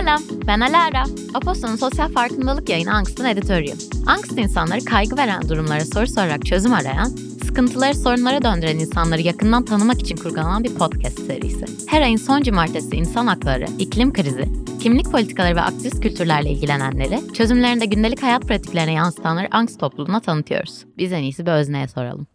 Selam, ben Alara. Aposto'nun sosyal farkındalık yayını Angst'ın editörüyüm. Angst insanları kaygı veren durumlara soru sorarak çözüm arayan, sıkıntıları sorunlara döndüren insanları yakından tanımak için kurgulanan bir podcast serisi. Her ayın son cumartesi insan hakları, iklim krizi, kimlik politikaları ve aktivist kültürlerle ilgilenenleri, çözümlerinde gündelik hayat pratiklerine yansıtanları Angst topluluğuna tanıtıyoruz. Biz en iyisi bir özneye soralım.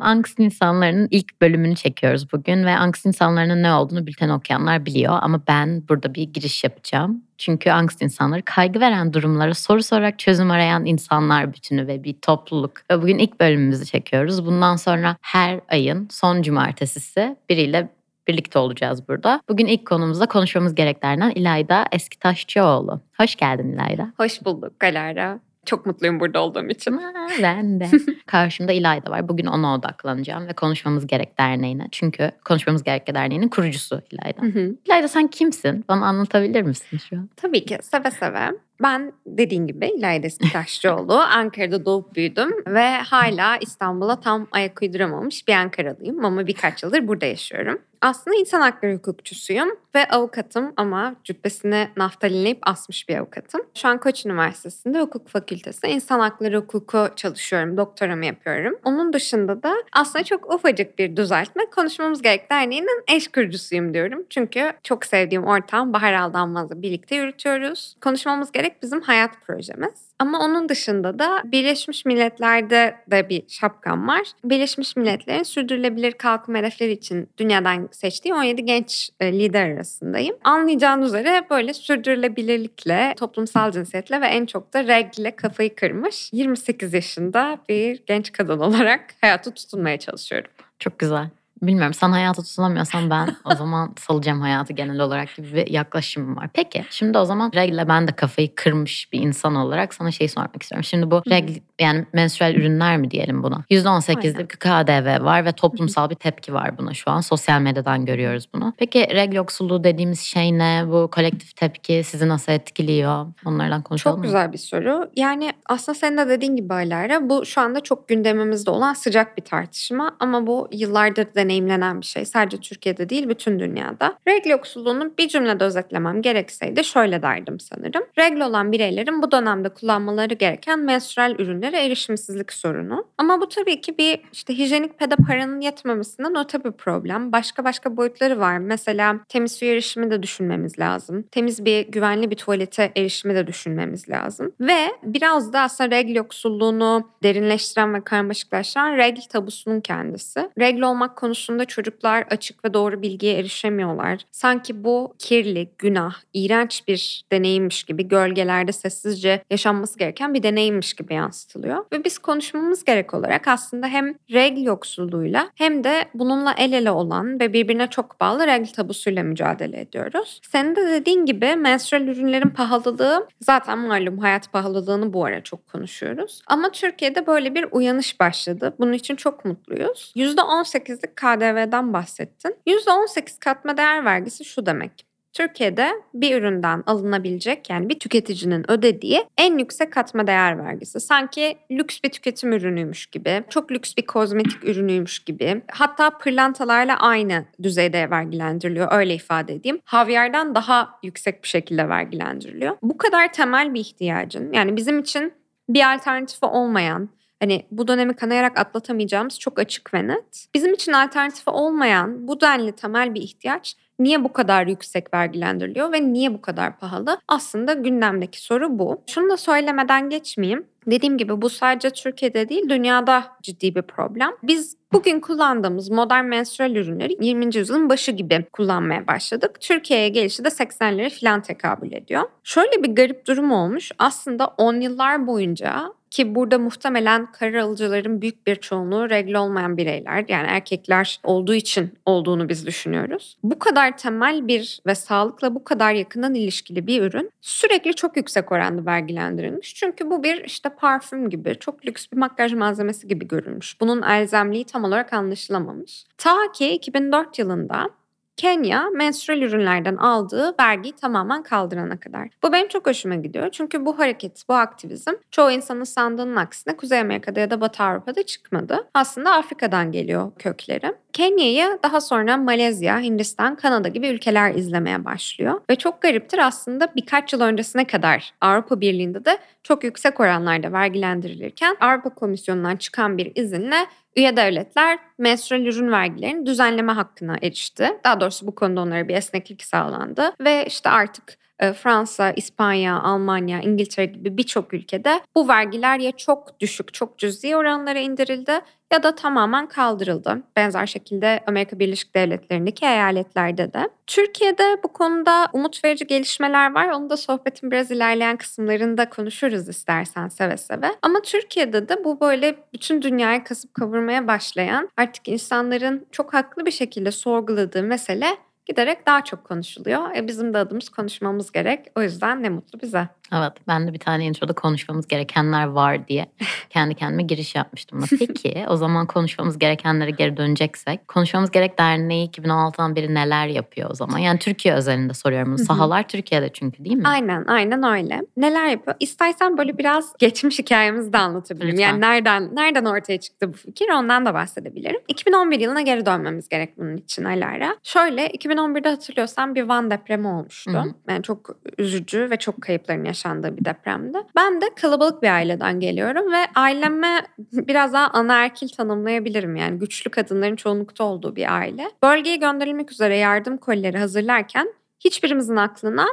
Angst insanlarının ilk bölümünü çekiyoruz bugün ve angst insanlarının ne olduğunu bülten okuyanlar biliyor ama ben burada bir giriş yapacağım. Çünkü angst insanları kaygı veren durumlara soru sorarak çözüm arayan insanlar bütünü ve bir topluluk. Ve bugün ilk bölümümüzü çekiyoruz. Bundan sonra her ayın son cumartesisi biriyle birlikte olacağız burada. Bugün ilk konumuzda konuşmamız gereklerden İlayda Eski Taşçıoğlu. Hoş geldin İlayda. Hoş bulduk Galara. Çok mutluyum burada olduğum için. ben de. Karşımda İlayda var. Bugün ona odaklanacağım ve Konuşmamız Gerek Derneği'ne. Çünkü Konuşmamız Gerek Derneği'nin kurucusu İlayda. Hı hı. İlayda sen kimsin? Bana anlatabilir misin şu an? Tabii ki seve seve. Ben dediğin gibi İlayda Taşçıoğlu. Ankara'da doğup büyüdüm ve hala İstanbul'a tam ayak uyduramamış bir Ankaralıyım ama birkaç yıldır burada yaşıyorum. Aslında insan hakları hukukçusuyum ve avukatım ama cübbesine naftalinleyip asmış bir avukatım. Şu an Koç Üniversitesi'nde hukuk fakültesinde insan hakları hukuku çalışıyorum, doktoramı yapıyorum. Onun dışında da aslında çok ufacık bir düzeltme konuşmamız gerek derneğinin eş kurucusuyum diyorum. Çünkü çok sevdiğim ortağım Bahar Aldanmaz'la birlikte yürütüyoruz. Konuşmamız gerek bizim hayat projemiz. Ama onun dışında da Birleşmiş Milletler'de de bir şapkam var. Birleşmiş Milletler'in sürdürülebilir kalkınma hedefleri için dünyadan seçtiği 17 genç e, lider arasındayım. Anlayacağın üzere böyle sürdürülebilirlikle, toplumsal cinsiyetle ve en çok da regle kafayı kırmış 28 yaşında bir genç kadın olarak hayatı tutunmaya çalışıyorum. Çok güzel. Bilmiyorum sen hayata tutunamıyorsan ben o zaman salacağım hayatı genel olarak gibi bir yaklaşımım var. Peki şimdi o zaman regle ben de kafayı kırmış bir insan olarak sana şey sormak istiyorum. Şimdi bu regl yani menstrual ürünler mi diyelim buna? %18'lik bir KDV var ve toplumsal bir tepki var buna şu an. Sosyal medyadan görüyoruz bunu. Peki regl yoksulluğu dediğimiz şey ne? Bu kolektif tepki sizi nasıl etkiliyor? Onlardan konuşalım Çok mı? güzel bir soru. Yani aslında senin de dediğin gibi Alara bu şu anda çok gündemimizde olan sıcak bir tartışma ama bu yıllardır deneyimlenmiş deneyimlenen bir şey. Sadece Türkiye'de değil bütün dünyada. Regl yoksulluğunu bir cümlede özetlemem gerekseydi şöyle derdim sanırım. Regl olan bireylerin bu dönemde kullanmaları gereken menstrual ürünlere erişimsizlik sorunu. Ama bu tabii ki bir işte hijyenik pede paranın yetmemesinden öte bir problem. Başka başka boyutları var. Mesela temiz su erişimi de düşünmemiz lazım. Temiz bir güvenli bir tuvalete erişimi de düşünmemiz lazım. Ve biraz da aslında regl yoksulluğunu derinleştiren ve karmaşıklaştıran regl tabusunun kendisi. Regl olmak konusu konusunda çocuklar açık ve doğru bilgiye erişemiyorlar. Sanki bu kirli, günah, iğrenç bir deneyimmiş gibi gölgelerde sessizce yaşanması gereken bir deneyimmiş gibi yansıtılıyor. Ve biz konuşmamız gerek olarak aslında hem regl yoksulluğuyla hem de bununla el ele olan ve birbirine çok bağlı regl tabusuyla mücadele ediyoruz. Senin de dediğin gibi menstrual ürünlerin pahalılığı zaten malum hayat pahalılığını bu ara çok konuşuyoruz. Ama Türkiye'de böyle bir uyanış başladı. Bunun için çok mutluyuz. %18'lik KDV'den bahsettin. %18 katma değer vergisi şu demek. Türkiye'de bir üründen alınabilecek yani bir tüketicinin ödediği en yüksek katma değer vergisi. Sanki lüks bir tüketim ürünüymüş gibi, çok lüks bir kozmetik ürünüymüş gibi. Hatta pırlantalarla aynı düzeyde vergilendiriliyor öyle ifade edeyim. Havyardan daha yüksek bir şekilde vergilendiriliyor. Bu kadar temel bir ihtiyacın yani bizim için bir alternatifi olmayan hani bu dönemi kanayarak atlatamayacağımız çok açık ve net. Bizim için alternatifi olmayan bu denli temel bir ihtiyaç niye bu kadar yüksek vergilendiriliyor ve niye bu kadar pahalı? Aslında gündemdeki soru bu. Şunu da söylemeden geçmeyeyim. Dediğim gibi bu sadece Türkiye'de değil dünyada ciddi bir problem. Biz bugün kullandığımız modern menstrual ürünleri 20. yüzyılın başı gibi kullanmaya başladık. Türkiye'ye gelişi de 80'lere falan tekabül ediyor. Şöyle bir garip durum olmuş. Aslında 10 yıllar boyunca ki burada muhtemelen karar alıcıların büyük bir çoğunluğu regl olmayan bireyler yani erkekler olduğu için olduğunu biz düşünüyoruz. Bu kadar temel bir ve sağlıkla bu kadar yakından ilişkili bir ürün sürekli çok yüksek oranda vergilendirilmiş. Çünkü bu bir işte parfüm gibi çok lüks bir makyaj malzemesi gibi görülmüş. Bunun elzemliği tam olarak anlaşılamamış. Ta ki 2004 yılında Kenya menstrual ürünlerden aldığı vergiyi tamamen kaldırana kadar. Bu benim çok hoşuma gidiyor. Çünkü bu hareket, bu aktivizm çoğu insanın sandığının aksine Kuzey Amerika'da ya da Batı Avrupa'da çıkmadı. Aslında Afrika'dan geliyor kökleri. Kenya'yı daha sonra Malezya, Hindistan, Kanada gibi ülkeler izlemeye başlıyor. Ve çok gariptir aslında birkaç yıl öncesine kadar Avrupa Birliği'nde de çok yüksek oranlarda vergilendirilirken Avrupa Komisyonu'ndan çıkan bir izinle üye devletler menstrual ürün vergilerini düzenleme hakkına erişti. Daha doğrusu bu konuda onlara bir esneklik sağlandı ve işte artık Fransa, İspanya, Almanya, İngiltere gibi birçok ülkede bu vergiler ya çok düşük, çok cüzi oranlara indirildi ya da tamamen kaldırıldı. Benzer şekilde Amerika Birleşik Devletleri'ndeki eyaletlerde de. Türkiye'de bu konuda umut verici gelişmeler var. Onu da sohbetin biraz ilerleyen kısımlarında konuşuruz istersen seve seve. Ama Türkiye'de de bu böyle bütün dünyayı kasıp kavurmaya başlayan artık insanların çok haklı bir şekilde sorguladığı mesele giderek daha çok konuşuluyor. E bizim de adımız konuşmamız gerek. O yüzden ne mutlu bize. Evet ben de bir tane introda konuşmamız gerekenler var diye kendi kendime giriş yapmıştım. Peki o zaman konuşmamız gerekenlere geri döneceksek. Konuşmamız gerek derneği 2016'dan beri neler yapıyor o zaman? Yani Türkiye özelinde soruyorum bunu. Sahalar Türkiye'de çünkü değil mi? Aynen aynen öyle. Neler yapıyor? İstersen böyle biraz geçmiş hikayemizi de anlatabilirim. Lütfen. Yani nereden nereden ortaya çıktı bu fikir ondan da bahsedebilirim. 2011 yılına geri dönmemiz gerek bunun için Alara. Şöyle 2011'de hatırlıyorsan bir Van depremi olmuştu. Hı-hı. Yani çok üzücü ve çok kayıpların yaşandı yaşandığı bir depremde. Ben de kalabalık bir aileden geliyorum ve aileme biraz daha anaerkil tanımlayabilirim. Yani güçlü kadınların çoğunlukta olduğu bir aile. Bölgeye gönderilmek üzere yardım kolileri hazırlarken hiçbirimizin aklına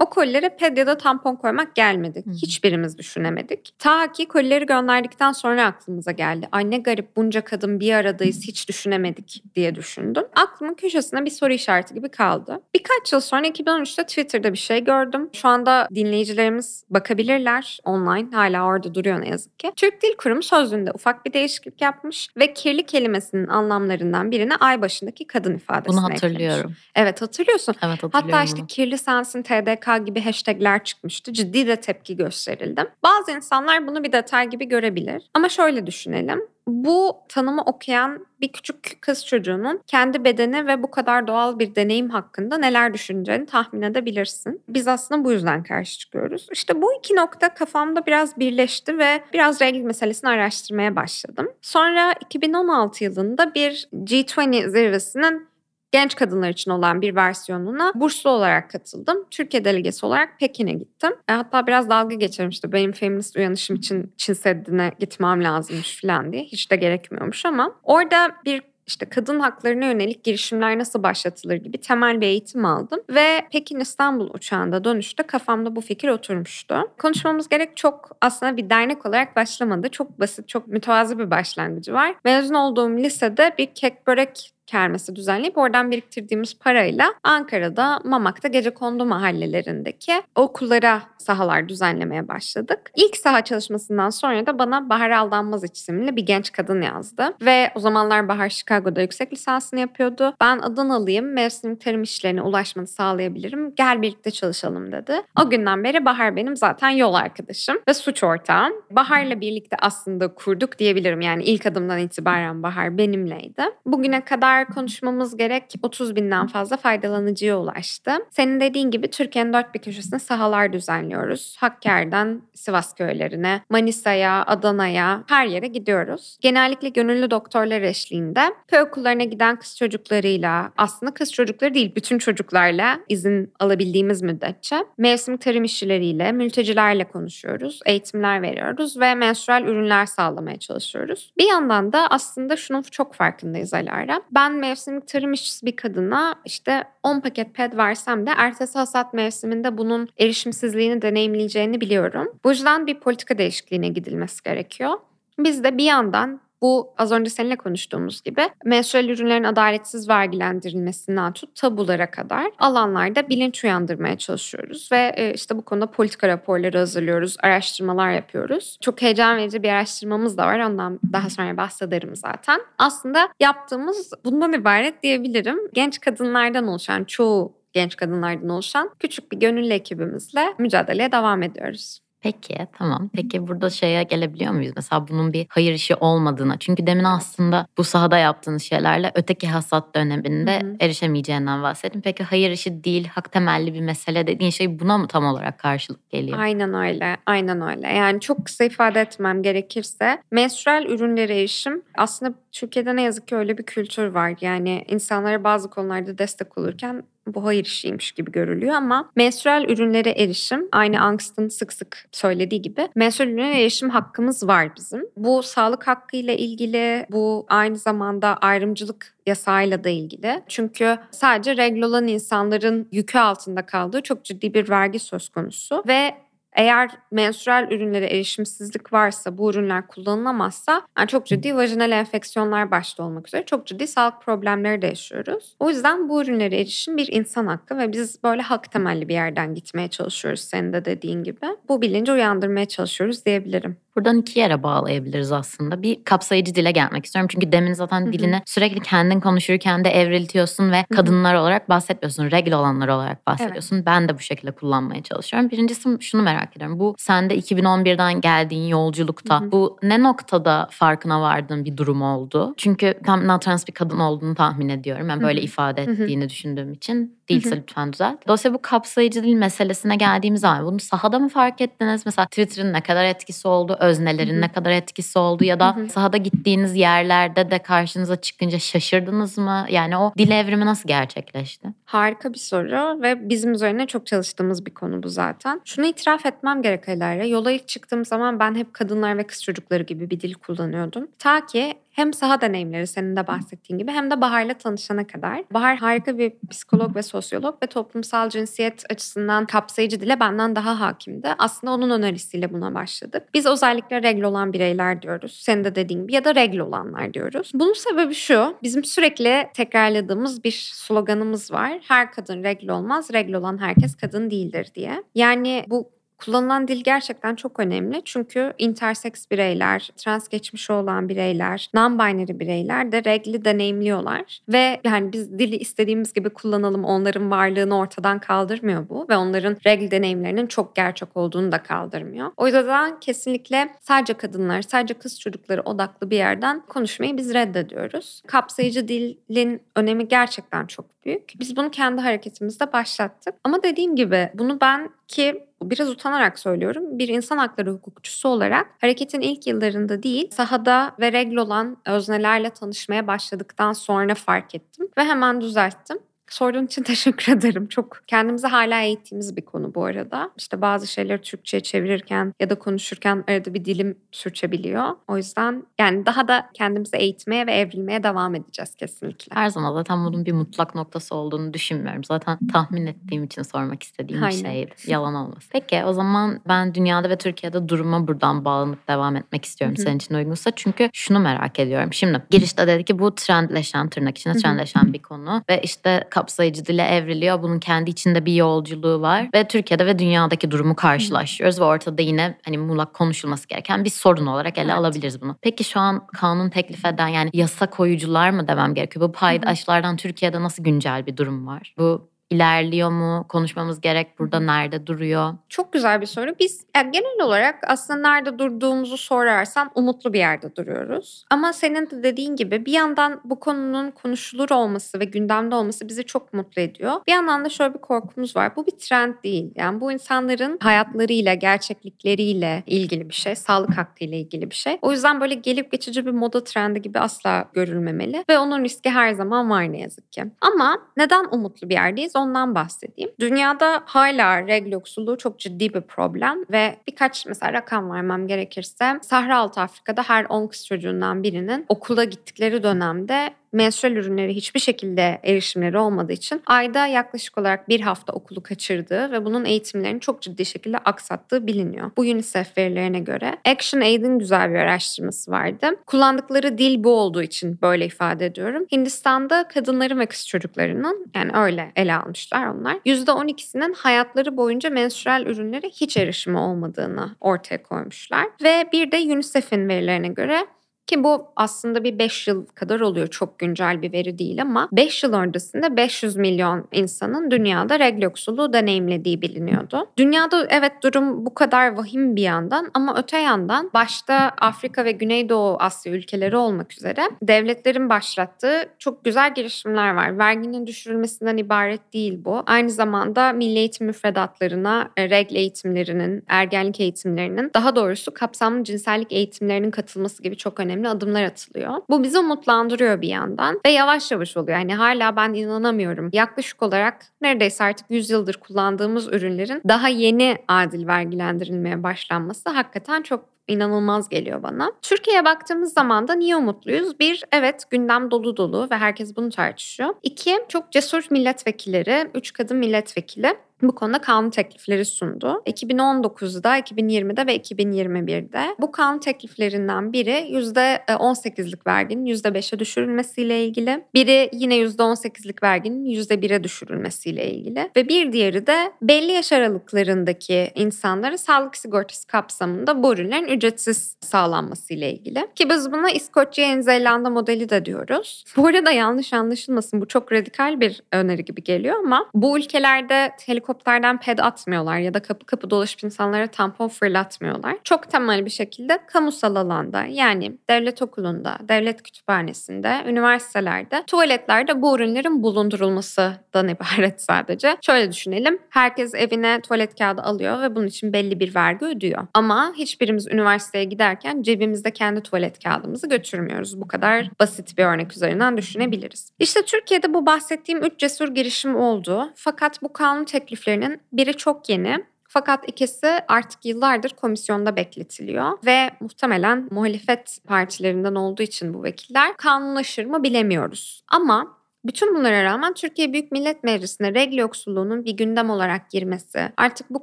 o kolilere ped ya da tampon koymak gelmedi. Hı. Hiçbirimiz düşünemedik. Ta ki kolileri gönderdikten sonra aklımıza geldi. Ay ne garip bunca kadın bir aradayız hiç düşünemedik diye düşündüm. Aklımın köşesinde bir soru işareti gibi kaldı. Birkaç yıl sonra 2013'te Twitter'da bir şey gördüm. Şu anda dinleyicilerimiz bakabilirler online. Hala orada duruyor ne yazık ki. Türk Dil Kurumu sözlüğünde ufak bir değişiklik yapmış ve kirli kelimesinin anlamlarından birine ay başındaki kadın ifadesini Bunu hatırlıyorum. Eklemiş. Evet hatırlıyorsun. Evet hatırlıyorum Hatta işte kirli sensin TDK BDK gibi hashtagler çıkmıştı. Ciddi de tepki gösterildi. Bazı insanlar bunu bir detay gibi görebilir. Ama şöyle düşünelim. Bu tanımı okuyan bir küçük kız çocuğunun kendi bedeni ve bu kadar doğal bir deneyim hakkında neler düşüneceğini tahmin edebilirsin. Biz aslında bu yüzden karşı çıkıyoruz. İşte bu iki nokta kafamda biraz birleşti ve biraz regl meselesini araştırmaya başladım. Sonra 2016 yılında bir G20 zirvesinin genç kadınlar için olan bir versiyonuna burslu olarak katıldım. Türkiye delegesi olarak Pekin'e gittim. E, hatta biraz dalga geçirmişti. Benim feminist uyanışım için Çin Seddi'ne gitmem lazımmış falan diye. Hiç de gerekmiyormuş ama orada bir işte kadın haklarına yönelik girişimler nasıl başlatılır gibi temel bir eğitim aldım. Ve Pekin İstanbul uçağında dönüşte kafamda bu fikir oturmuştu. Konuşmamız gerek çok aslında bir dernek olarak başlamadı. Çok basit, çok mütevazı bir başlangıcı var. Mezun olduğum lisede bir kek börek kermesi düzenleyip oradan biriktirdiğimiz parayla Ankara'da Mamak'ta gece kondu mahallelerindeki okullara sahalar düzenlemeye başladık. İlk saha çalışmasından sonra da bana Bahar Aldanmaz isimli bir genç kadın yazdı. Ve o zamanlar Bahar Chicago'da yüksek lisansını yapıyordu. Ben Adanalıyım, mevsim tarım işlerine ulaşmanı sağlayabilirim. Gel birlikte çalışalım dedi. O günden beri Bahar benim zaten yol arkadaşım ve suç ortağım. Bahar'la birlikte aslında kurduk diyebilirim. Yani ilk adımdan itibaren Bahar benimleydi. Bugüne kadar kadar konuşmamız gerek 30 binden fazla faydalanıcıya ulaştı. Senin dediğin gibi Türkiye'nin dört bir köşesine sahalar düzenliyoruz. Hakkari'den Sivas köylerine, Manisa'ya, Adana'ya her yere gidiyoruz. Genellikle gönüllü doktorlar eşliğinde köy okullarına giden kız çocuklarıyla aslında kız çocukları değil bütün çocuklarla izin alabildiğimiz müddetçe mevsim tarım işçileriyle, mültecilerle konuşuyoruz, eğitimler veriyoruz ve menstrual ürünler sağlamaya çalışıyoruz. Bir yandan da aslında şunun çok farkındayız Alara. Ben ben mevsimlik tarım işçisi bir kadına işte 10 paket ped versem de ertesi hasat mevsiminde bunun erişimsizliğini deneyimleyeceğini biliyorum. Bu yüzden bir politika değişikliğine gidilmesi gerekiyor. Biz de bir yandan bu az önce seninle konuştuğumuz gibi menstrual ürünlerin adaletsiz vergilendirilmesinden tut tabulara kadar alanlarda bilinç uyandırmaya çalışıyoruz ve e, işte bu konuda politika raporları hazırlıyoruz, araştırmalar yapıyoruz. Çok heyecan verici bir araştırmamız da var. Ondan daha sonra bahsederim zaten. Aslında yaptığımız bundan ibaret diyebilirim. Genç kadınlardan oluşan çoğu genç kadınlardan oluşan küçük bir gönüllü ekibimizle mücadeleye devam ediyoruz. Peki tamam. Peki burada şeye gelebiliyor muyuz? Mesela bunun bir hayır işi olmadığına. Çünkü demin aslında bu sahada yaptığınız şeylerle öteki hasat döneminde Hı hı. erişemeyeceğinden bahsettim. Peki hayır işi değil, hak temelli bir mesele dediğin şey buna mı tam olarak karşılık geliyor? Aynen öyle. Aynen öyle. Yani çok kısa ifade etmem gerekirse menstrual ürünlere erişim aslında Türkiye'de ne yazık ki öyle bir kültür var. Yani insanlara bazı konularda destek olurken bu hayır işiymiş gibi görülüyor ama menstrual ürünlere erişim aynı Angst'ın sık sık söylediği gibi menstrual ürünlere erişim hakkımız var bizim. Bu sağlık hakkı ile ilgili bu aynı zamanda ayrımcılık yasayla da ilgili. Çünkü sadece regl olan insanların yükü altında kaldığı çok ciddi bir vergi söz konusu ve eğer menstrual ürünlere erişimsizlik varsa, bu ürünler kullanılamazsa yani çok ciddi vajinal enfeksiyonlar başta olmak üzere çok ciddi sağlık problemleri de yaşıyoruz. O yüzden bu ürünlere erişim bir insan hakkı ve biz böyle hak temelli bir yerden gitmeye çalışıyoruz senin de dediğin gibi. Bu bilinci uyandırmaya çalışıyoruz diyebilirim. Buradan iki yere bağlayabiliriz aslında. Bir kapsayıcı dile gelmek istiyorum. Çünkü demin zaten Hı hı. dilini sürekli kendin konuşurken de evriltiyorsun ve kadınlar olarak bahsetmiyorsun. Regl olanlar olarak bahsediyorsun. Ben de bu şekilde kullanmaya çalışıyorum. Birincisi şunu merak ediyorum. Bu sende 2011'den geldiğin yolculukta Hı hı. bu ne noktada farkına vardığın bir durum oldu? Çünkü tam trans bir kadın olduğunu tahmin ediyorum. Yani Hı böyle hı. ifade ettiğini düşündüğüm için. Değilse lütfen düzelt. Dolayısıyla bu kapsayıcı dil meselesine geldiğimiz zaman bunu sahada mı fark ettiniz? Mesela Twitter'ın ne kadar etkisi oldu? Öznelerin ne kadar etkisi oldu? Ya da sahada gittiğiniz yerlerde de karşınıza çıkınca şaşırdınız mı? Yani o dil evrimi nasıl gerçekleşti? Harika bir soru ve bizim üzerine çok çalıştığımız bir konu bu zaten. Şunu itiraf etmem gerek Alara. Yola ilk çıktığım zaman ben hep kadınlar ve kız çocukları gibi bir dil kullanıyordum. Ta ki hem saha deneyimleri senin de bahsettiğin gibi hem de Bahar'la tanışana kadar. Bahar harika bir psikolog ve sosyolog ve toplumsal cinsiyet açısından kapsayıcı dile benden daha hakimdi. Aslında onun önerisiyle buna başladık. Biz özellikle regl olan bireyler diyoruz. Senin de dediğin gibi ya da regl olanlar diyoruz. Bunun sebebi şu. Bizim sürekli tekrarladığımız bir sloganımız var. Her kadın regl olmaz, regl olan herkes kadın değildir diye. Yani bu Kullanılan dil gerçekten çok önemli. Çünkü interseks bireyler, trans geçmişi olan bireyler, non-binary bireyler de regli deneyimliyorlar. Ve yani biz dili istediğimiz gibi kullanalım onların varlığını ortadan kaldırmıyor bu. Ve onların regl deneyimlerinin çok gerçek olduğunu da kaldırmıyor. O yüzden kesinlikle sadece kadınlar, sadece kız çocukları odaklı bir yerden konuşmayı biz reddediyoruz. Kapsayıcı dilin önemi gerçekten çok büyük. Biz bunu kendi hareketimizde başlattık. Ama dediğim gibi bunu ben ki biraz utanarak söylüyorum. Bir insan hakları hukukçusu olarak hareketin ilk yıllarında değil, sahada ve regl olan öznelerle tanışmaya başladıktan sonra fark ettim ve hemen düzelttim. Sorduğun için teşekkür ederim. Çok kendimizi hala eğittiğimiz bir konu bu arada. İşte bazı şeyleri Türkçe'ye çevirirken ya da konuşurken arada bir dilim sürçebiliyor. O yüzden yani daha da kendimizi eğitmeye ve evrilmeye devam edeceğiz kesinlikle. Her zaman zaten bunun bir mutlak noktası olduğunu düşünmüyorum. Zaten tahmin ettiğim için sormak istediğim Aynen. şeydi. Yalan olmasın. Peki o zaman ben dünyada ve Türkiye'de duruma buradan bağlanıp devam etmek istiyorum senin için uygunsa. Çünkü şunu merak ediyorum. Şimdi girişte dedi ki bu trendleşen tırnak içinde trendleşen bir konu ve işte kapsayıcı dile evriliyor. Bunun kendi içinde bir yolculuğu var ve Türkiye'de ve dünyadaki durumu karşılaşıyoruz ve ortada yine hani muğlak konuşulması gereken bir sorun olarak ele Evet. alabiliriz bunu. Peki şu an kanun teklif eden yani yasa koyucular mı demem gerekiyor? Bu paydaşlardan Türkiye'de nasıl güncel bir durum var? Bu ilerliyor mu? Konuşmamız gerek burada nerede duruyor? Çok güzel bir soru. Biz yani genel olarak aslında nerede durduğumuzu sorarsan umutlu bir yerde duruyoruz. Ama senin de dediğin gibi bir yandan bu konunun konuşulur olması ve gündemde olması bizi çok mutlu ediyor. Bir yandan da şöyle bir korkumuz var. Bu bir trend değil. Yani bu insanların hayatlarıyla, gerçeklikleriyle ilgili bir şey. Sağlık hakkıyla ilgili bir şey. O yüzden böyle gelip geçici bir moda trendi gibi asla görülmemeli. Ve onun riski her zaman var ne yazık ki. Ama neden umutlu bir yerdeyiz? Ondan bahsedeyim. Dünyada hala regl yoksulluğu çok ciddi bir problem ve birkaç mesela rakam vermem gerekirse Sahra Altı Afrika'da her 10 kız çocuğundan birinin okula gittikleri dönemde menstrual ürünleri hiçbir şekilde erişimleri olmadığı için ayda yaklaşık olarak bir hafta okulu kaçırdığı ve bunun eğitimlerini çok ciddi şekilde aksattığı biliniyor. Bu UNICEF verilerine göre. Action Aid'in güzel bir araştırması vardı. Kullandıkları dil bu olduğu için böyle ifade ediyorum. Hindistan'da kadınların ve kız çocuklarının yani öyle ele almışlar onlar. %12'sinin hayatları boyunca menstrual ürünlere hiç erişimi olmadığını ortaya koymuşlar. Ve bir de UNICEF'in verilerine göre Ki bu aslında bir 5 yıl kadar oluyor. Çok güncel bir veri değil ama 5 yıl öncesinde 500 milyon insanın dünyada regl yoksulu deneyimlediği biliniyordu. Dünyada evet durum bu kadar vahim bir yandan ama öte yandan başta Afrika ve Güneydoğu Asya ülkeleri olmak üzere devletlerin başlattığı çok güzel girişimler var. Verginin düşürülmesinden ibaret değil bu. Aynı zamanda milli eğitim müfredatlarına e, regl eğitimlerinin, ergenlik eğitimlerinin daha doğrusu kapsamlı cinsellik eğitimlerinin katılması gibi çok önemli adımlar atılıyor. Bu bizi umutlandırıyor bir yandan ve yavaş yavaş oluyor. Yani hala ben inanamıyorum. Yaklaşık olarak neredeyse artık 100 yıldır kullandığımız ürünlerin daha yeni adil vergilendirilmeye başlanması hakikaten çok inanılmaz geliyor bana. Türkiye'ye baktığımız zaman da niye umutluyuz? Bir, evet gündem dolu dolu ve herkes bunu tartışıyor. İki, çok cesur milletvekilleri, üç kadın milletvekili bu konuda kanun teklifleri sundu. 2019'da, 2020'de ve 2021'de bu kanun tekliflerinden biri %18'lik verginin %5'e düşürülmesiyle ilgili. Biri yine %18'lik verginin %1'e düşürülmesiyle ilgili. Ve bir diğeri de belli yaş aralıklarındaki insanlara sağlık sigortası kapsamında bu ürünlerin ücretsiz sağlanmasıyla ilgili. Ki biz buna İskoçya, Yeni Zelanda modeli de diyoruz. Bu arada yanlış anlaşılmasın bu çok radikal bir öneri gibi geliyor ama bu ülkelerde helikopter helikopterden ped atmıyorlar ya da kapı kapı dolaşıp insanlara tampon fırlatmıyorlar. Çok temel bir şekilde kamusal alanda yani devlet okulunda, devlet kütüphanesinde, üniversitelerde, tuvaletlerde bu ürünlerin bulundurulmasından ibaret sadece. Şöyle düşünelim. Herkes evine tuvalet kağıdı alıyor ve bunun için belli bir vergi ödüyor. Ama hiçbirimiz üniversiteye giderken cebimizde kendi tuvalet kağıdımızı götürmüyoruz. Bu kadar basit bir örnek üzerinden düşünebiliriz. İşte Türkiye'de bu bahsettiğim üç cesur girişim oldu. Fakat bu kanun tekliflerinin biri çok yeni. Fakat ikisi artık yıllardır komisyonda bekletiliyor ve muhtemelen muhalefet partilerinden olduğu için bu vekiller kanunlaşır mı bilemiyoruz. Ama bütün bunlara rağmen Türkiye Büyük Millet Meclisi'ne regl yoksulluğunun bir gündem olarak girmesi, artık bu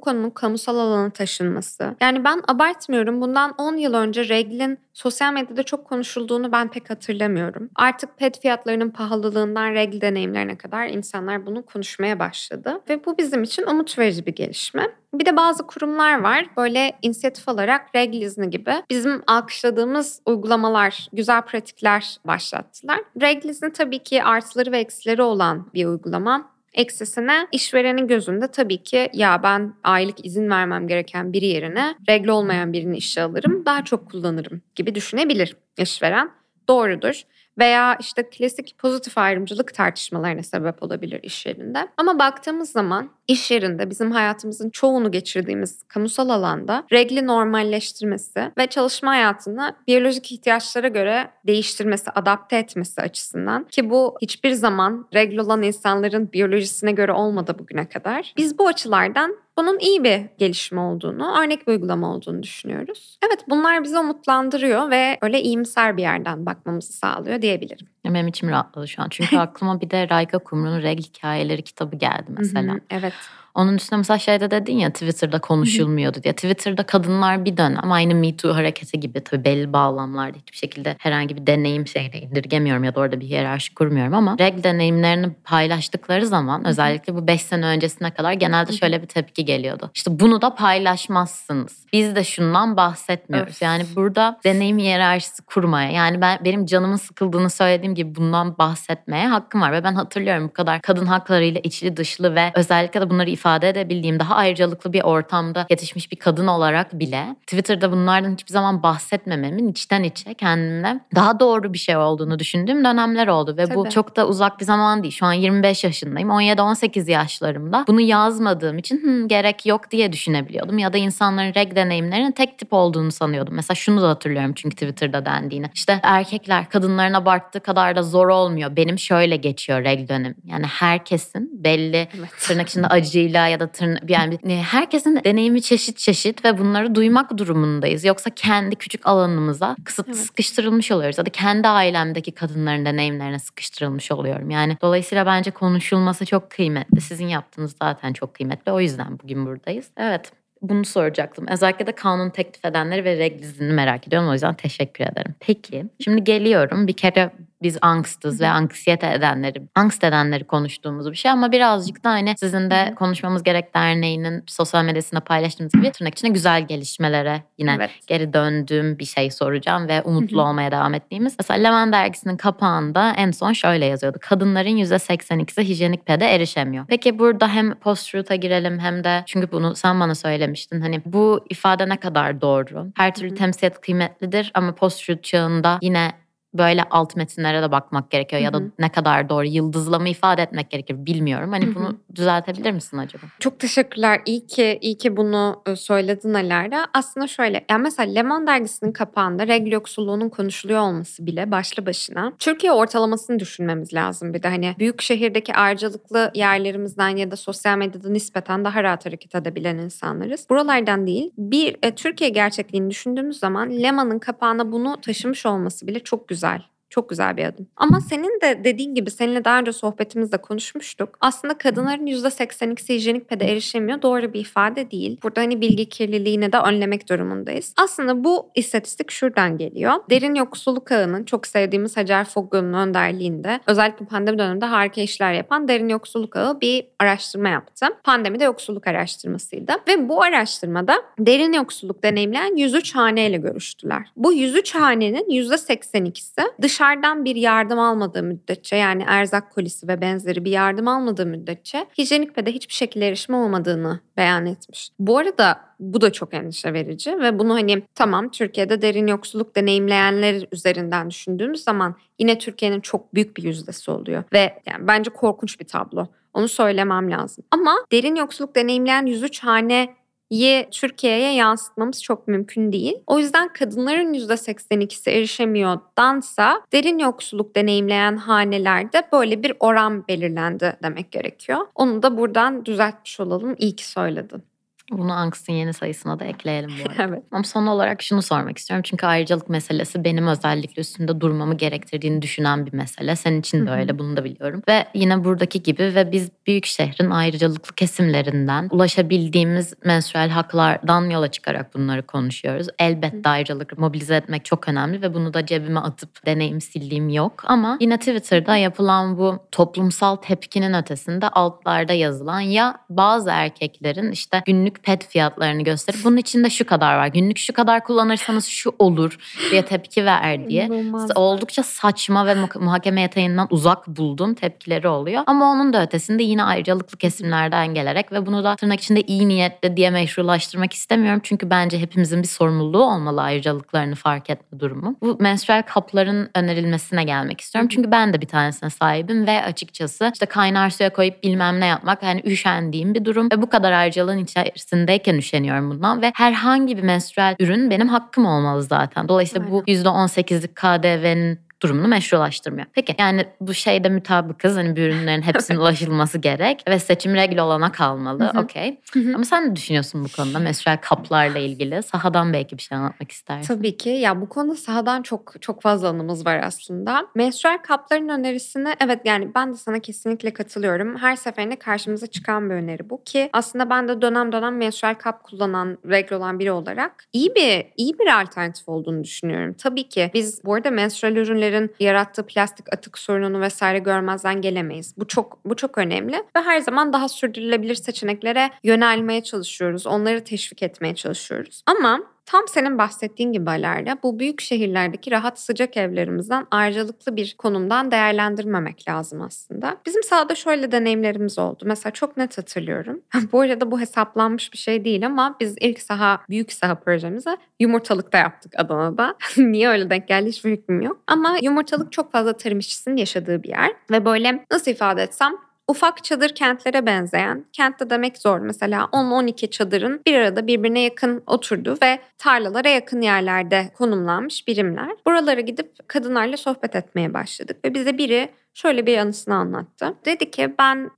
konunun kamusal alana taşınması. Yani ben abartmıyorum bundan 10 yıl önce reglin sosyal medyada çok konuşulduğunu ben pek hatırlamıyorum. Artık pet fiyatlarının pahalılığından regl deneyimlerine kadar insanlar bunu konuşmaya başladı. Ve bu bizim için umut verici bir gelişme. Bir de bazı kurumlar var böyle inisiyatif olarak regl izni gibi bizim alkışladığımız uygulamalar, güzel pratikler başlattılar. Regl izni tabii ki artıları ve eksileri olan bir uygulama. Eksisine işverenin gözünde tabii ki ya ben aylık izin vermem gereken biri yerine regl olmayan birini işe alırım daha çok kullanırım gibi düşünebilir işveren. Doğrudur veya işte klasik pozitif ayrımcılık tartışmalarına sebep olabilir iş yerinde. Ama baktığımız zaman iş yerinde bizim hayatımızın çoğunu geçirdiğimiz kamusal alanda regli normalleştirmesi ve çalışma hayatını biyolojik ihtiyaçlara göre değiştirmesi, adapte etmesi açısından ki bu hiçbir zaman regl olan insanların biyolojisine göre olmadı bugüne kadar. Biz bu açılardan bunun iyi bir gelişme olduğunu, örnek bir uygulama olduğunu düşünüyoruz. Evet bunlar bizi umutlandırıyor ve öyle iyimser bir yerden bakmamızı sağlıyor diyebilirim. Benim içim rahatladı şu an. Çünkü aklıma bir de Rayka Kumru'nun Regl Hikayeleri kitabı geldi mesela. evet. Onun üstüne mesela şeyde dedin ya Twitter'da konuşulmuyordu diye. Twitter'da kadınlar bir dönem aynı Me Too hareketi gibi tabii belli bağlamlarda hiçbir şekilde herhangi bir deneyim şeyle indirgemiyorum ya da orada bir hiyerarşi kurmuyorum ama reg deneyimlerini paylaştıkları zaman özellikle bu 5 sene öncesine kadar genelde şöyle bir tepki geliyordu. İşte bunu da paylaşmazsınız. Biz de şundan bahsetmiyoruz. Öf. Yani burada deneyim hiyerarşisi kurmaya yani ben benim canımın sıkıldığını söylediğim gibi bundan bahsetmeye hakkım var ve ben hatırlıyorum bu kadar kadın haklarıyla içli dışlı ve özellikle de bunları ifade edebildiğim daha ayrıcalıklı bir ortamda yetişmiş bir kadın olarak bile Twitter'da bunlardan hiçbir zaman bahsetmememin içten içe kendimle daha doğru bir şey olduğunu düşündüğüm dönemler oldu ve Tabii. bu çok da uzak bir zaman değil. Şu an 25 yaşındayım. 17-18 yaşlarımda bunu yazmadığım için Hı, gerek yok diye düşünebiliyordum ya da insanların reg deneyimlerinin tek tip olduğunu sanıyordum. Mesela şunu da hatırlıyorum çünkü Twitter'da dendiğini. İşte erkekler kadınların abarttığı kadar da zor olmuyor. Benim şöyle geçiyor reg dönem. Yani herkesin belli evet. tırnak içinde acıyla acıyla ya da tırna yani herkesin deneyimi çeşit çeşit ve bunları duymak durumundayız. Yoksa kendi küçük alanımıza kısıt evet. sıkıştırılmış oluyoruz ya da kendi ailemdeki kadınların deneyimlerine sıkıştırılmış oluyorum. Yani dolayısıyla bence konuşulması çok kıymetli. Sizin yaptığınız zaten çok kıymetli. O yüzden bugün buradayız. Evet bunu soracaktım. Özellikle de kanun teklif edenleri ve reglizini merak ediyorum. O yüzden teşekkür ederim. Peki şimdi geliyorum. Bir kere biz angstız ve anksiyete edenleri, angst edenleri konuştuğumuz bir şey ama birazcık da hani sizin de konuşmamız gerek derneğinin sosyal medyasında paylaştığımız gibi tırnak içinde güzel gelişmelere yine evet. geri döndüğüm bir şey soracağım ve umutlu olmaya devam ettiğimiz. Mesela Levan dergisinin kapağında en son şöyle yazıyordu. Kadınların %82'si hijyenik pede erişemiyor. Peki burada hem post-truth'a girelim hem de çünkü bunu sen bana söylemiştin. Hani bu ifade ne kadar doğru? Her türlü temsiliyet kıymetlidir ama post-truth çağında yine böyle alt metinlere de bakmak gerekiyor ya da ne kadar doğru yıldızlama ifade etmek gerekir bilmiyorum. Hani bunu düzeltebilir misin acaba? Çok teşekkürler. İyi ki iyi ki bunu söyledin Alara. Aslında şöyle yani mesela Leman dergisinin kapağında regl yoksulluğunun konuşuluyor olması bile başlı başına Türkiye ortalamasını düşünmemiz lazım bir de hani büyük şehirdeki ayrıcalıklı yerlerimizden ya da sosyal medyada nispeten daha rahat hareket edebilen insanlarız. Buralardan değil bir e, Türkiye gerçekliğini düşündüğümüz zaman Leman'ın kapağına bunu taşımış olması bile çok güzel güzel. Çok güzel bir adım. Ama senin de dediğin gibi seninle daha önce sohbetimizde konuşmuştuk. Aslında kadınların %82'si hijyenik pede erişemiyor. Doğru bir ifade değil. Burada hani bilgi kirliliğini de önlemek durumundayız. Aslında bu istatistik şuradan geliyor. Derin yoksulluk ağının çok sevdiğimiz Hacer Fogum'un önderliğinde özellikle pandemi döneminde harika işler yapan Derin Yoksulluk Ağı bir araştırma yaptı. Pandemide yoksulluk araştırmasıydı. Ve bu araştırmada derin yoksulluk deneyimleyen 103 haneyle görüştüler. Bu 103 hanenin %82'si dış dışarıdan bir yardım almadığı müddetçe yani erzak kolisi ve benzeri bir yardım almadığı müddetçe hijyenik pede hiçbir şekilde erişim olmadığını beyan etmiş. Bu arada bu da çok endişe verici ve bunu hani tamam Türkiye'de derin yoksulluk deneyimleyenler üzerinden düşündüğümüz zaman yine Türkiye'nin çok büyük bir yüzdesi oluyor ve yani bence korkunç bir tablo. Onu söylemem lazım. Ama derin yoksulluk deneyimleyen 103 hane ye Türkiye'ye yansıtmamız çok mümkün değil. O yüzden kadınların %82'si erişemiyordansa derin yoksulluk deneyimleyen hanelerde böyle bir oran belirlendi demek gerekiyor. Onu da buradan düzeltmiş olalım. İyi ki söyledin. Bunu Angst'ın yeni sayısına da ekleyelim bu arada. evet. Ama son olarak şunu sormak istiyorum. Çünkü ayrıcalık meselesi benim özellikle üstünde durmamı gerektirdiğini düşünen bir mesele. Senin için de öyle bunu da biliyorum. Ve yine buradaki gibi ve biz büyük şehrin ayrıcalıklı kesimlerinden ulaşabildiğimiz menstrual haklardan yola çıkarak bunları konuşuyoruz. Elbette ayrıcalık mobilize etmek çok önemli ve bunu da cebime atıp deneyim sildiğim yok. Ama yine Twitter'da yapılan bu toplumsal tepkinin ötesinde altlarda yazılan ya bazı erkeklerin işte günlük pet fiyatlarını gösterip bunun içinde şu kadar var. Günlük şu kadar kullanırsanız şu olur diye tepki ver diye. Oldukça saçma ve muhakeme yatağından uzak bulduğum tepkileri oluyor. Ama onun da ötesinde yine ayrıcalıklı kesimlerden gelerek ve bunu da tırnak içinde iyi niyetle diye meşrulaştırmak istemiyorum. Çünkü bence hepimizin bir sorumluluğu olmalı ayrıcalıklarını fark etme durumu. Bu menstrual kapların önerilmesine gelmek istiyorum. Çünkü ben de bir tanesine sahibim ve açıkçası işte kaynar suya koyup bilmem ne yapmak hani üşendiğim bir durum. Ve bu kadar ayrıcalığın içerisinde içerisindeyken üşeniyorum bundan ve herhangi bir menstrual ürün benim hakkım olmalı zaten. Dolayısıyla Aynen. bu %18'lik KDV'nin durumunu meşrulaştırmıyor. Peki yani bu şeyde mütabıkız hani bir ürünlerin hepsinin ulaşılması gerek ve seçim regl olana kalmalı. Okey. Ama sen ne düşünüyorsun bu konuda menstrual kaplarla ilgili? Sahadan belki bir şey anlatmak istersin. Tabii ki. Ya bu konuda sahadan çok çok fazla anımız var aslında. Menstrual kapların önerisini evet yani ben de sana kesinlikle katılıyorum. Her seferinde karşımıza çıkan bir öneri bu ki aslında ben de dönem dönem menstrual kap kullanan regl olan biri olarak iyi bir iyi bir alternatif olduğunu düşünüyorum. Tabii ki biz bu arada menstrual ürünleri ürünlerin yarattığı plastik atık sorununu vesaire görmezden gelemeyiz. Bu çok bu çok önemli ve her zaman daha sürdürülebilir seçeneklere yönelmeye çalışıyoruz. Onları teşvik etmeye çalışıyoruz. Ama Tam senin bahsettiğin gibi Alerya bu büyük şehirlerdeki rahat sıcak evlerimizden ayrıcalıklı bir konumdan değerlendirmemek lazım aslında. Bizim sahada şöyle deneyimlerimiz oldu. Mesela çok net hatırlıyorum. bu arada bu hesaplanmış bir şey değil ama biz ilk saha, büyük saha projemizi yumurtalıkta yaptık Adana'da. Niye öyle denk geldi hiçbir fikrim yok. Ama yumurtalık çok fazla tarım işçisinin yaşadığı bir yer. Ve böyle nasıl ifade etsem ufak çadır kentlere benzeyen, kentte demek zor mesela 10-12 çadırın bir arada birbirine yakın oturduğu ve tarlalara yakın yerlerde konumlanmış birimler. Buralara gidip kadınlarla sohbet etmeye başladık ve bize biri şöyle bir anısını anlattı. Dedi ki ben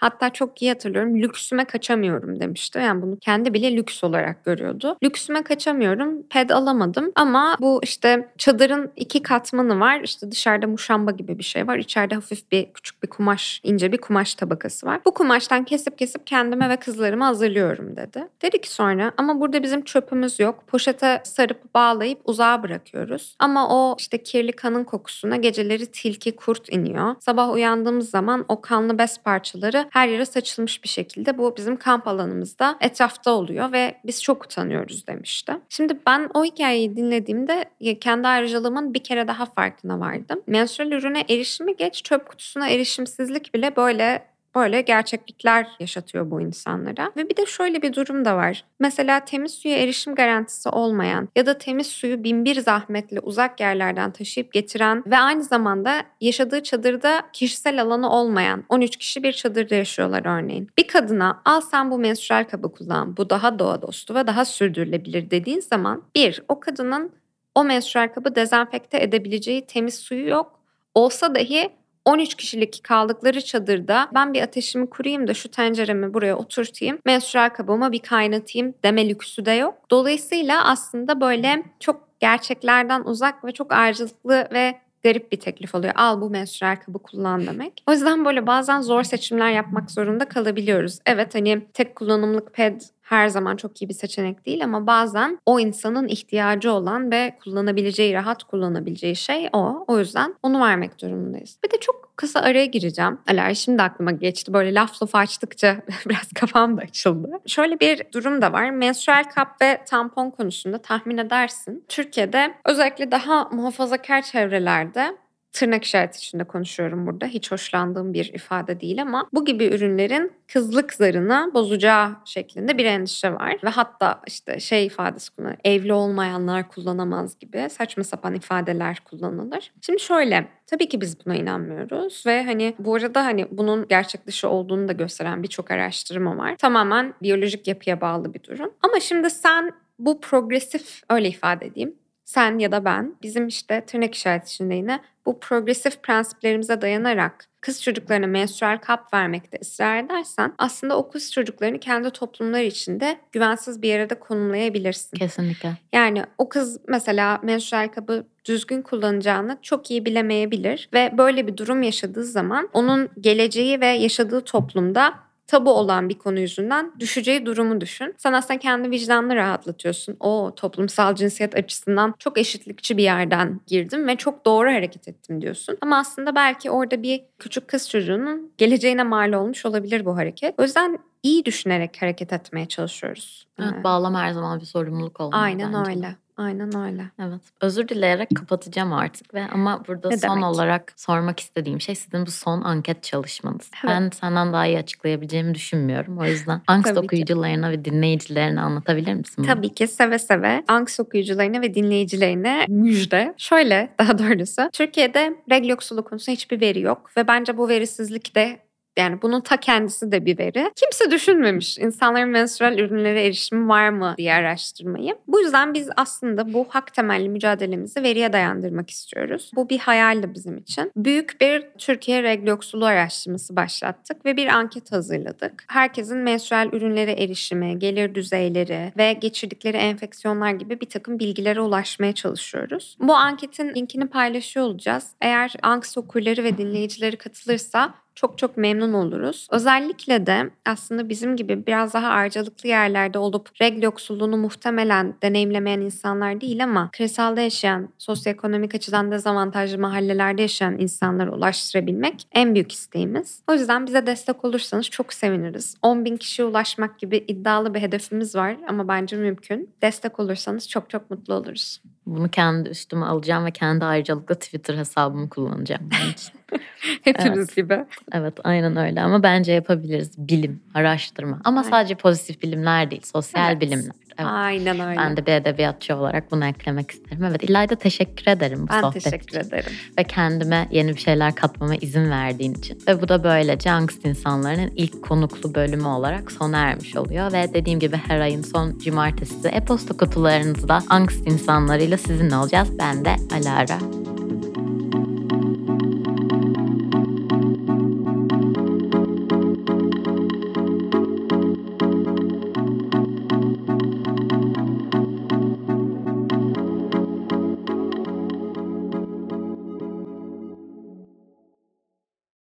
Hatta çok iyi hatırlıyorum lüksüme kaçamıyorum demişti. Yani bunu kendi bile lüks olarak görüyordu. Lüksüme kaçamıyorum ped alamadım ama bu işte çadırın iki katmanı var. İşte dışarıda muşamba gibi bir şey var. İçeride hafif bir küçük bir kumaş, ince bir kumaş tabakası var. Bu kumaştan kesip kesip kendime ve kızlarıma hazırlıyorum dedi. Dedi ki sonra ama burada bizim çöpümüz yok. Poşete sarıp bağlayıp uzağa bırakıyoruz. Ama o işte kirli kanın kokusuna geceleri tilki, kurt iniyor. Sabah uyandığımız zaman o kanlı bez parçaları her yere saçılmış bir şekilde bu bizim kamp alanımızda etrafta oluyor ve biz çok utanıyoruz demişti. Şimdi ben o hikayeyi dinlediğimde kendi ayrıcalığımın bir kere daha farkına vardım. Menstrual ürüne erişimi geç çöp kutusuna erişimsizlik bile böyle böyle gerçeklikler yaşatıyor bu insanlara. Ve bir de şöyle bir durum da var. Mesela temiz suya erişim garantisi olmayan ya da temiz suyu binbir zahmetle uzak yerlerden taşıyıp getiren ve aynı zamanda yaşadığı çadırda kişisel alanı olmayan 13 kişi bir çadırda yaşıyorlar örneğin. Bir kadına al sen bu menstrual kabı kullan bu daha doğa dostu ve daha sürdürülebilir dediğin zaman bir o kadının o menstrual kabı dezenfekte edebileceği temiz suyu yok. Olsa dahi 13 kişilik kaldıkları çadırda ben bir ateşimi kurayım da şu tenceremi buraya oturtayım, menstrual kabıma bir kaynatayım deme lüksü de yok. Dolayısıyla aslında böyle çok gerçeklerden uzak ve çok ayrıcalıklı ve garip bir teklif oluyor. Al bu menstrual kabı kullan demek. O yüzden böyle bazen zor seçimler yapmak zorunda kalabiliyoruz. Evet hani tek kullanımlık ped her zaman çok iyi bir seçenek değil ama bazen o insanın ihtiyacı olan ve kullanabileceği, rahat kullanabileceği şey o. O yüzden onu vermek durumundayız. Bir de çok kısa araya gireceğim. Alar şimdi aklıma geçti. Böyle laf laf açtıkça biraz kafam da açıldı. Şöyle bir durum da var. Menstrual kap ve tampon konusunda tahmin edersin. Türkiye'de özellikle daha muhafazakar çevrelerde tırnak işareti içinde konuşuyorum burada. Hiç hoşlandığım bir ifade değil ama bu gibi ürünlerin kızlık zarını bozacağı şeklinde bir endişe var. Ve hatta işte şey ifadesi kullanılır. Evli olmayanlar kullanamaz gibi saçma sapan ifadeler kullanılır. Şimdi şöyle tabii ki biz buna inanmıyoruz ve hani bu arada hani bunun gerçek dışı olduğunu da gösteren birçok araştırma var. Tamamen biyolojik yapıya bağlı bir durum. Ama şimdi sen bu progresif öyle ifade edeyim sen ya da ben bizim işte tırnak işareti içinde yine bu progresif prensiplerimize dayanarak kız çocuklarına menstrual kap vermekte ısrar edersen aslında o kız çocuklarını kendi toplumları içinde güvensiz bir yere de konumlayabilirsin. Kesinlikle. Yani o kız mesela menstrual kabı düzgün kullanacağını çok iyi bilemeyebilir ve böyle bir durum yaşadığı zaman onun geleceği ve yaşadığı toplumda tabu olan bir konu yüzünden düşeceği durumu düşün. Sen aslında kendi vicdanını rahatlatıyorsun. O toplumsal cinsiyet açısından çok eşitlikçi bir yerden girdim ve çok doğru hareket ettim diyorsun. Ama aslında belki orada bir küçük kız çocuğunun geleceğine mal olmuş olabilir bu hareket. O yüzden iyi düşünerek hareket etmeye çalışıyoruz. Evet, bağlama her zaman bir sorumluluk olmalı Aynen bence. öyle. Aynen öyle. Evet. Özür dileyerek kapatacağım artık ve ama burada Ne son demek? olarak sormak istediğim şey sizin bu son anket çalışmanız. Evet. Ben senden daha iyi açıklayabileceğimi düşünmüyorum. O yüzden Angst ki. okuyucularına ve dinleyicilerine anlatabilir misin? bunu? Tabii ki seve seve Anks okuyucularına ve dinleyicilerine müjde. Şöyle daha doğrusu Türkiye'de regl yoksulu konusunda hiçbir veri yok ve bence bu verisizlik de yani bunun ta kendisi de bir veri. Kimse düşünmemiş insanların menstrual ürünlere erişimi var mı diye araştırmayı. Bu yüzden biz aslında bu hak temelli mücadelemizi veriye dayandırmak istiyoruz. Bu bir hayaldi bizim için. Büyük bir Türkiye regl yoksulu araştırması başlattık ve bir anket hazırladık. Herkesin menstrual ürünlere erişimi, gelir düzeyleri ve geçirdikleri enfeksiyonlar gibi bir takım bilgilere ulaşmaya çalışıyoruz. Bu anketin linkini paylaşıyor olacağız. Eğer Anks okurları ve dinleyicileri katılırsa çok çok memnun oluruz. Özellikle de aslında bizim gibi biraz daha harcalıklı yerlerde olup regl yoksulluğunu muhtemelen deneyimlemeyen insanlar değil ama kırsalda yaşayan, sosyoekonomik açıdan dezavantajlı mahallelerde yaşayan insanlara ulaştırabilmek en büyük isteğimiz. O yüzden bize destek olursanız çok seviniriz. 10 bin kişiye ulaşmak gibi iddialı bir hedefimiz var ama bence mümkün. Destek olursanız çok çok mutlu oluruz. Bunu kendi üstüme alacağım ve kendi ayrıcalıklı Twitter hesabımı kullanacağım. bunun için. Hepimiz gibi. evet aynen öyle ama bence yapabiliriz. Bilim, araştırma. Ama Aynen. sadece pozitif bilimler değil, sosyal Evet. bilimler. Evet. Aynen öyle. Ben de bir edebiyatçı olarak bunu eklemek isterim. Evet İlayda teşekkür ederim bu ben sohbet teşekkür için. ederim. Ve kendime yeni bir şeyler katmama izin verdiğin için. Ve bu da böylece Angst insanlarının ilk konuklu bölümü olarak sona ermiş oluyor. Ve dediğim gibi her ayın son cumartesi e-posta kutularınızda Angst insanlarıyla sizinle olacağız. Ben de Alara.